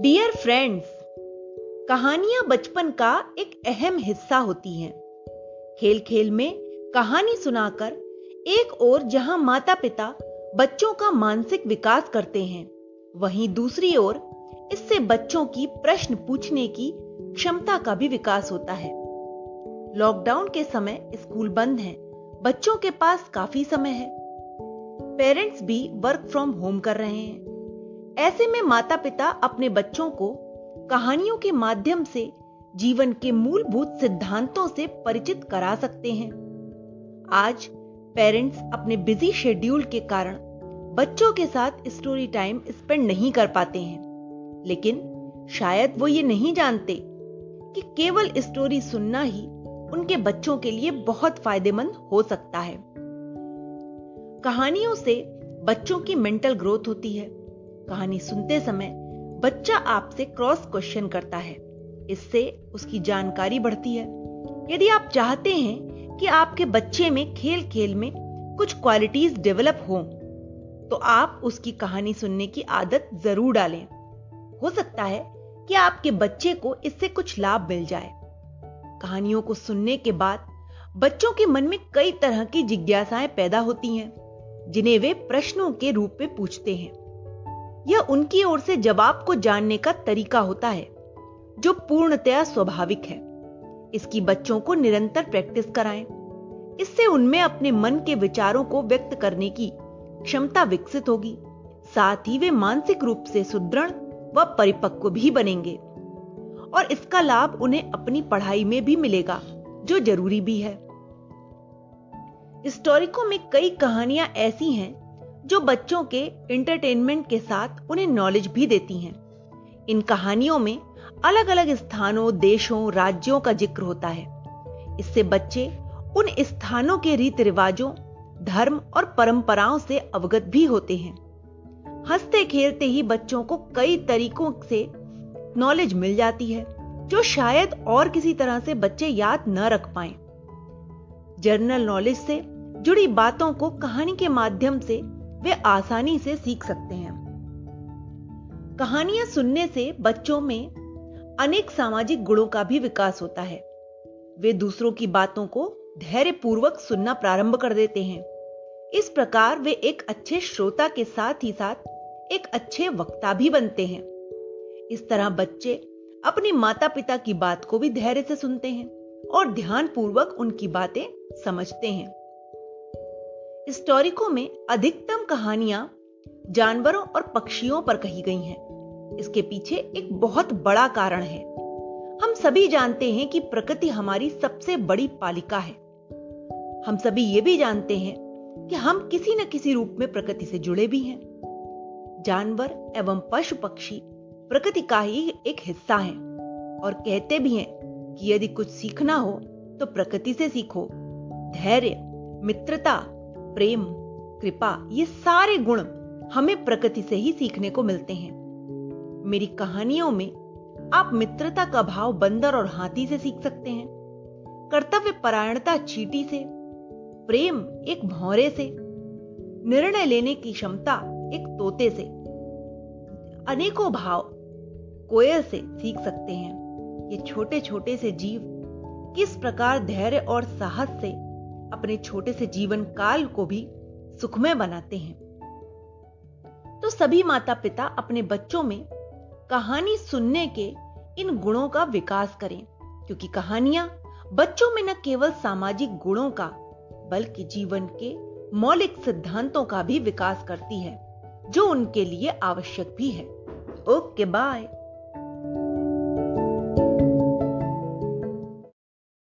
Dear friends कहानियाँ बचपन का एक अहम हिस्सा होती हैं। खेल खेल में कहानी सुनाकर एक ओर जहाँ माता पिता बच्चों का मानसिक विकास करते हैं, वहीं दूसरी ओर इससे बच्चों की प्रश्न पूछने की क्षमता का भी विकास होता है। लॉकडाउन के समय स्कूल बंद हैं, बच्चों के पास काफ़ी समय है। पेरेंट्स भी वर्क फ्रॉम होम कर रहे हैं। ऐसे में माता पिता अपने बच्चों को कहानियों के माध्यम से जीवन के मूलभूत सिद्धांतों से परिचित करा सकते हैं। आज पेरेंट्स अपने बिज़ी शेड्यूल के कारण बच्चों के साथ स्टोरी टाइम स्पेंड नहीं कर पाते हैं। लेकिन शायद वो ये नहीं जानते कि केवल स्टोरी सुनना ही उनके बच्चों के लिए बहुत फ़ायदेमंद हो सकता है। कहानियों से बच्चों की मेंटल ग्रोथ होती है। कहानी सुनते समय बच्चा आपसे क्रॉस क्वेश्चन करता है। इससे उसकी जानकारी बढ़ती है। यदि आप चाहते हैं कि आपके बच्चे में खेल खेल में कुछ क्वालिटीज डेवलप हो तो आप उसकी कहानी सुनने की आदत ज़रूर डालें। हो सकता है कि आपके बच्चे को इससे कुछ लाभ मिल जाए। कहानियों को सुनने के बाद बच्चों के मन में कई तरह की जिज्ञासाएँ पैदा होती हैं, जिन्हें वे प्रश्नों के रूप में पूछते हैं। यह उनकी ओर से जवाब को जानने का तरीका होता है, जो पूर्णतया स्वाभाविक है। इसकी बच्चों को निरंतर प्रैक्टिस कराएँ। इससे उनमें अपने मन के विचारों को व्यक्त करने की क्षमता विकसित होगी। साथ ही वे मानसिक रूप से सुदृढ़ व परिपक्व भी बनेंगे। और इसका लाभ उन्हें अपनी पढ़ाई में भी मिलेगा, जो ज़रूरी भी है। स्टोरिको में कई कहानियाँ ऐसी हैं जो बच्चों के एंटरटेनमेंट के साथ उन्हें नॉलेज भी देती हैं। इन कहानियों में अलग अलग स्थानों, देशों, राज्यों का ज़िक्र होता है। इससे बच्चे उन स्थानों के रीति रिवाजों धर्म और परंपराओं से अवगत भी होते हैं। हँसते खेलते ही बच्चों को कई तरीकों से नॉलेज मिल जाती है, जो शायद और किसी तरह से बच्चे याद न रख पाए। जर्नल नॉलेज से जुड़ी बातों को कहानी के माध्यम से वे आसानी से सीख सकते हैं। कहानियाँ सुनने से बच्चों में अनेक सामाजिक गुणों का भी विकास होता है। वे दूसरों की बातों को धैर्यपूर्वक सुनना प्रारंभ कर देते हैं। इस प्रकार वे एक अच्छे श्रोता के साथ ही साथ एक अच्छे वक्ता भी बनते हैं। इस तरह बच्चे अपने माता पिता की बात को भी धैर्य से सुनते हैं और ध्यानपूर्वक उनकी बातें समझते हैं। हिस्टोरिको में अधिकतम कहानियाँ जानवरों और पक्षियों पर कही गई हैं। इसके पीछे एक बहुत बड़ा कारण है। हम सभी जानते हैं कि प्रकृति हमारी सबसे बड़ी पालिका है। हम सभी ये भी जानते हैं कि हम किसी न किसी रूप में प्रकृति से जुड़े भी हैं। जानवर एवं पशु पक्षी प्रकृति का ही एक हिस्सा है और कहते भी हैं कि यदि कुछ सीखना हो तो प्रकृति से सीखो। धैर्य, मित्रता प्रेम, कृपा, ये सारे गुण हमें प्रकृति से ही सीखने को मिलते हैं। मेरी कहानियों में आप मित्रता का भाव बंदर और हाथी से सीख सकते हैं। कर्तव्य परायणता चीटी से, प्रेम एक भौरे से, निर्णय लेने की क्षमता एक तोते से। अनेकों भाव कोयल से सीख सकते हैं। ये छोटे छोटे से जीव किस प्रकार धैर्य और साहस से अपने छोटे से जीवन काल को भी सुखमय बनाते हैं। तो सभी माता पिता अपने बच्चों में कहानी सुनने के इन गुणों का विकास करें, क्योंकि कहानियाँ बच्चों में न केवल सामाजिक गुणों का, बल्कि जीवन के मौलिक सिद्धांतों का भी विकास करती है, जो उनके लिए आवश्यक भी है। Okay, bye.